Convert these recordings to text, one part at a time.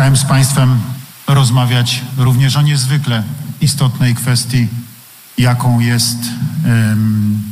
Chciałem z Państwem rozmawiać również o niezwykle istotnej kwestii, jaką jest em,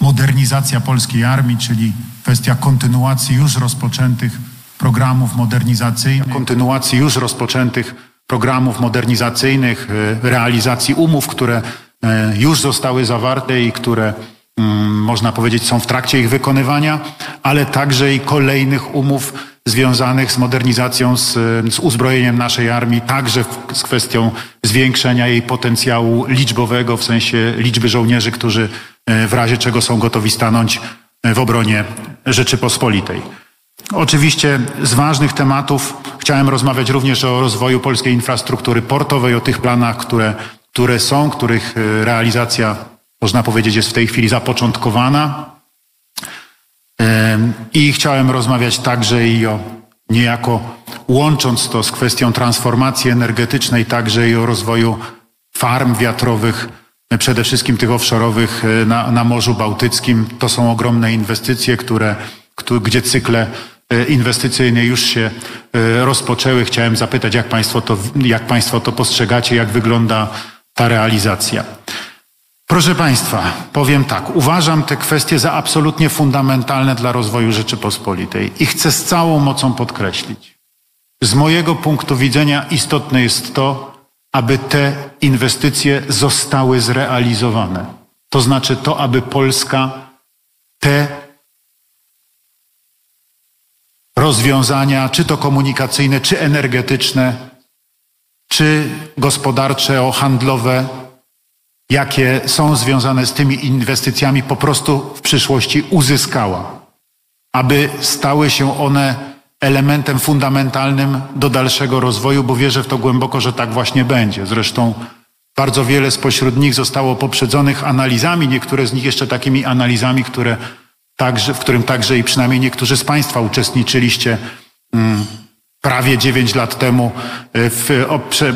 modernizacja polskiej armii, czyli kwestia kontynuacji już rozpoczętych programów modernizacyjnych. Kontynuacji już rozpoczętych programów modernizacyjnych, e, realizacji umów, które e, już zostały zawarte i które mm, można powiedzieć są w trakcie ich wykonywania, ale także i kolejnych umów związanych z modernizacją, z, z uzbrojeniem naszej armii, także w, z kwestią zwiększenia jej potencjału liczbowego, w sensie liczby żołnierzy, którzy e, w razie czego są gotowi stanąć w obronie Rzeczypospolitej. Oczywiście z ważnych tematów chciałem rozmawiać również o rozwoju polskiej infrastruktury portowej, o tych planach, które, które są, których e, realizacja, można powiedzieć, jest w tej chwili zapoczątkowana. I chciałem rozmawiać także i o niejako łącząc to z kwestią transformacji energetycznej, także i o rozwoju farm wiatrowych, przede wszystkim tych offshore'owych e, na, na Morzu Bałtyckim. To są ogromne inwestycje, które, gdzie cykle e, inwestycyjne już się e, rozpoczęły. Chciałem zapytać, jak Państwo to, jak państwo to postrzegacie, jak wygląda ta realizacja. Proszę Państwa, powiem tak, uważam te kwestie za absolutnie fundamentalne dla rozwoju Rzeczypospolitej i chcę z całą mocą podkreślić. Z mojego punktu widzenia istotne jest to, aby te inwestycje zostały zrealizowane. To znaczy to, aby Polska te rozwiązania, czy to komunikacyjne, czy energetyczne, czy gospodarcze, handlowe, jakie są związane z tymi inwestycjami, po prostu w przyszłości uzyskała, aby stały się one elementem fundamentalnym do dalszego rozwoju, bo wierzę w to głęboko, że tak właśnie będzie. Zresztą bardzo wiele spośród nich zostało poprzedzonych analizami, niektóre z nich jeszcze takimi analizami, które także, w którym także i przynajmniej niektórzy z Państwa uczestniczyliście. Mm, prawie 9 lat temu e, w,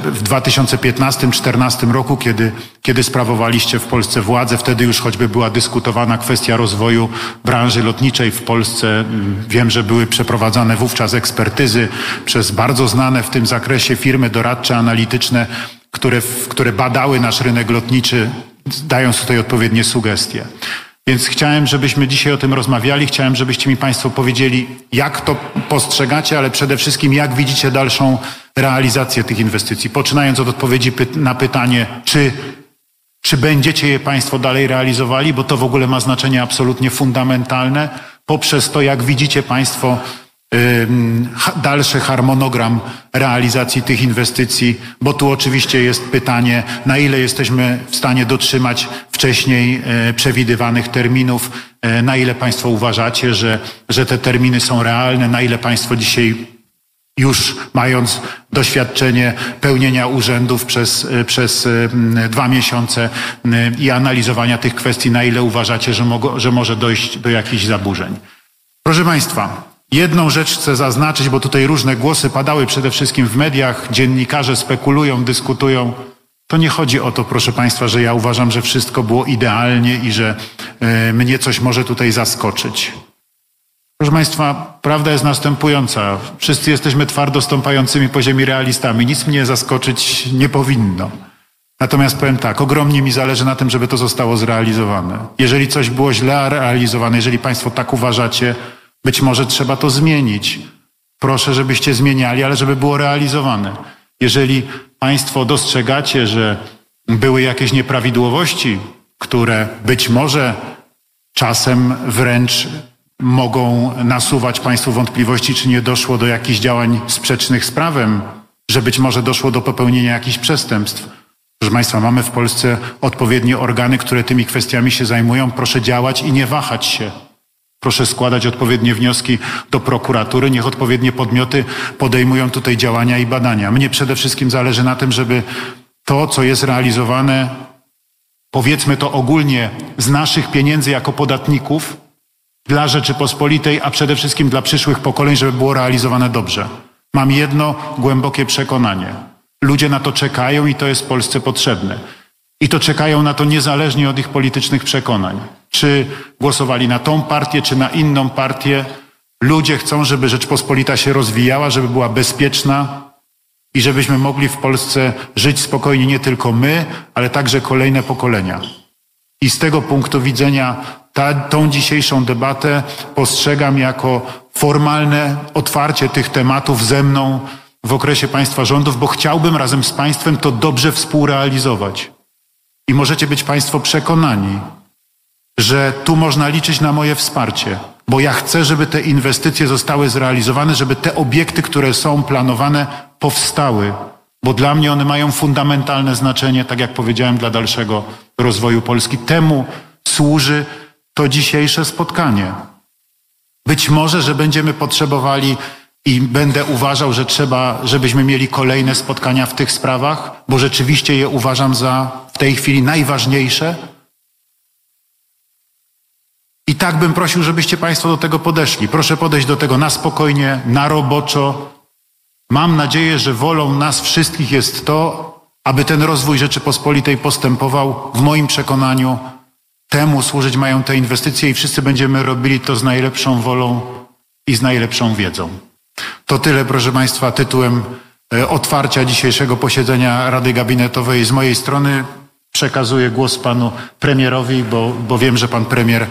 w 2015-2014 roku, kiedy, kiedy sprawowaliście w Polsce władzę. Wtedy już choćby była dyskutowana kwestia rozwoju branży lotniczej w Polsce. Mm, wiem, że były przeprowadzane wówczas ekspertyzy przez bardzo znane w tym zakresie firmy doradcze, analityczne, które, które badały nasz rynek lotniczy, dając tutaj odpowiednie sugestie. Więc chciałem, żebyśmy dzisiaj o tym rozmawiali. Chciałem, żebyście mi Państwo powiedzieli, jak to postrzegacie, ale przede wszystkim, jak widzicie dalszą realizację tych inwestycji. Poczynając od odpowiedzi na pytanie, czy, czy będziecie je Państwo dalej realizowali, bo to w ogóle ma znaczenie absolutnie fundamentalne, poprzez to, jak widzicie Państwo dalszy harmonogram realizacji tych inwestycji, bo tu oczywiście jest pytanie, na ile jesteśmy w stanie dotrzymać wcześniej e, przewidywanych terminów, e, na ile Państwo uważacie, że, że te terminy są realne, na ile Państwo dzisiaj już mając doświadczenie pełnienia urzędów przez, e, przez dwa miesiące i analizowania tych kwestii, na ile uważacie, że, mogo, że może dojść do jakichś zaburzeń. Proszę Państwa, Jedną rzecz chcę zaznaczyć, bo tutaj różne głosy padały przede wszystkim w mediach, dziennikarze spekulują, dyskutują. To nie chodzi o to, proszę Państwa, że ja uważam, że wszystko było idealnie i że y, mnie coś może tutaj zaskoczyć. Proszę Państwa, prawda jest następująca. Wszyscy jesteśmy twardo stąpającymi po ziemi realistami. Nic mnie zaskoczyć nie powinno. Natomiast powiem tak, ogromnie mi zależy na tym, żeby to zostało zrealizowane. Jeżeli coś było źle realizowane, jeżeli Państwo tak uważacie, być może trzeba to zmienić. Proszę, żebyście zmieniali, ale żeby było realizowane. Jeżeli Państwo dostrzegacie, że były jakieś nieprawidłowości, które być może czasem wręcz mogą nasuwać Państwu wątpliwości, czy nie doszło do jakichś działań sprzecznych z prawem, że być może doszło do popełnienia jakichś przestępstw. Proszę Państwa, mamy w Polsce odpowiednie organy, które tymi kwestiami się zajmują. Proszę działać i nie wahać się. Proszę składać odpowiednie wnioski do prokuratury, niech odpowiednie podmioty podejmują tutaj działania i badania. Mnie przede wszystkim zależy na tym, żeby to, co jest realizowane, powiedzmy to ogólnie, z naszych pieniędzy jako podatników dla Rzeczypospolitej, a przede wszystkim dla przyszłych pokoleń, żeby było realizowane dobrze. Mam jedno głębokie przekonanie. Ludzie na to czekają i to jest Polsce potrzebne. I to czekają na to niezależnie od ich politycznych przekonań. Czy głosowali na tą partię, czy na inną partię. Ludzie chcą, żeby Rzeczpospolita się rozwijała, żeby była bezpieczna, i żebyśmy mogli w Polsce żyć spokojnie nie tylko my, ale także kolejne pokolenia. I z tego punktu widzenia ta, tą dzisiejszą debatę postrzegam jako formalne otwarcie tych tematów ze mną w okresie państwa rządów, bo chciałbym razem z państwem to dobrze współrealizować. I możecie być państwo przekonani, że tu można liczyć na moje wsparcie, bo ja chcę, żeby te inwestycje zostały zrealizowane, żeby te obiekty, które są planowane, powstały, bo dla mnie one mają fundamentalne znaczenie, tak jak powiedziałem, dla dalszego rozwoju Polski. Temu służy to dzisiejsze spotkanie. Być może, że będziemy potrzebowali i będę uważał, że trzeba, żebyśmy mieli kolejne spotkania w tych sprawach, bo rzeczywiście je uważam za w tej chwili najważniejsze. Tak bym prosił, żebyście Państwo do tego podeszli. Proszę podejść do tego na spokojnie, na roboczo. Mam nadzieję, że wolą nas wszystkich jest to, aby ten rozwój Rzeczypospolitej postępował. W moim przekonaniu temu służyć mają te inwestycje i wszyscy będziemy robili to z najlepszą wolą i z najlepszą wiedzą. To tyle, proszę Państwa, tytułem e, otwarcia dzisiejszego posiedzenia Rady Gabinetowej z mojej strony. Przekazuję głos panu premierowi, bo, bo wiem, że pan premier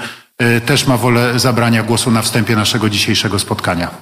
też ma wolę zabrania głosu na wstępie naszego dzisiejszego spotkania.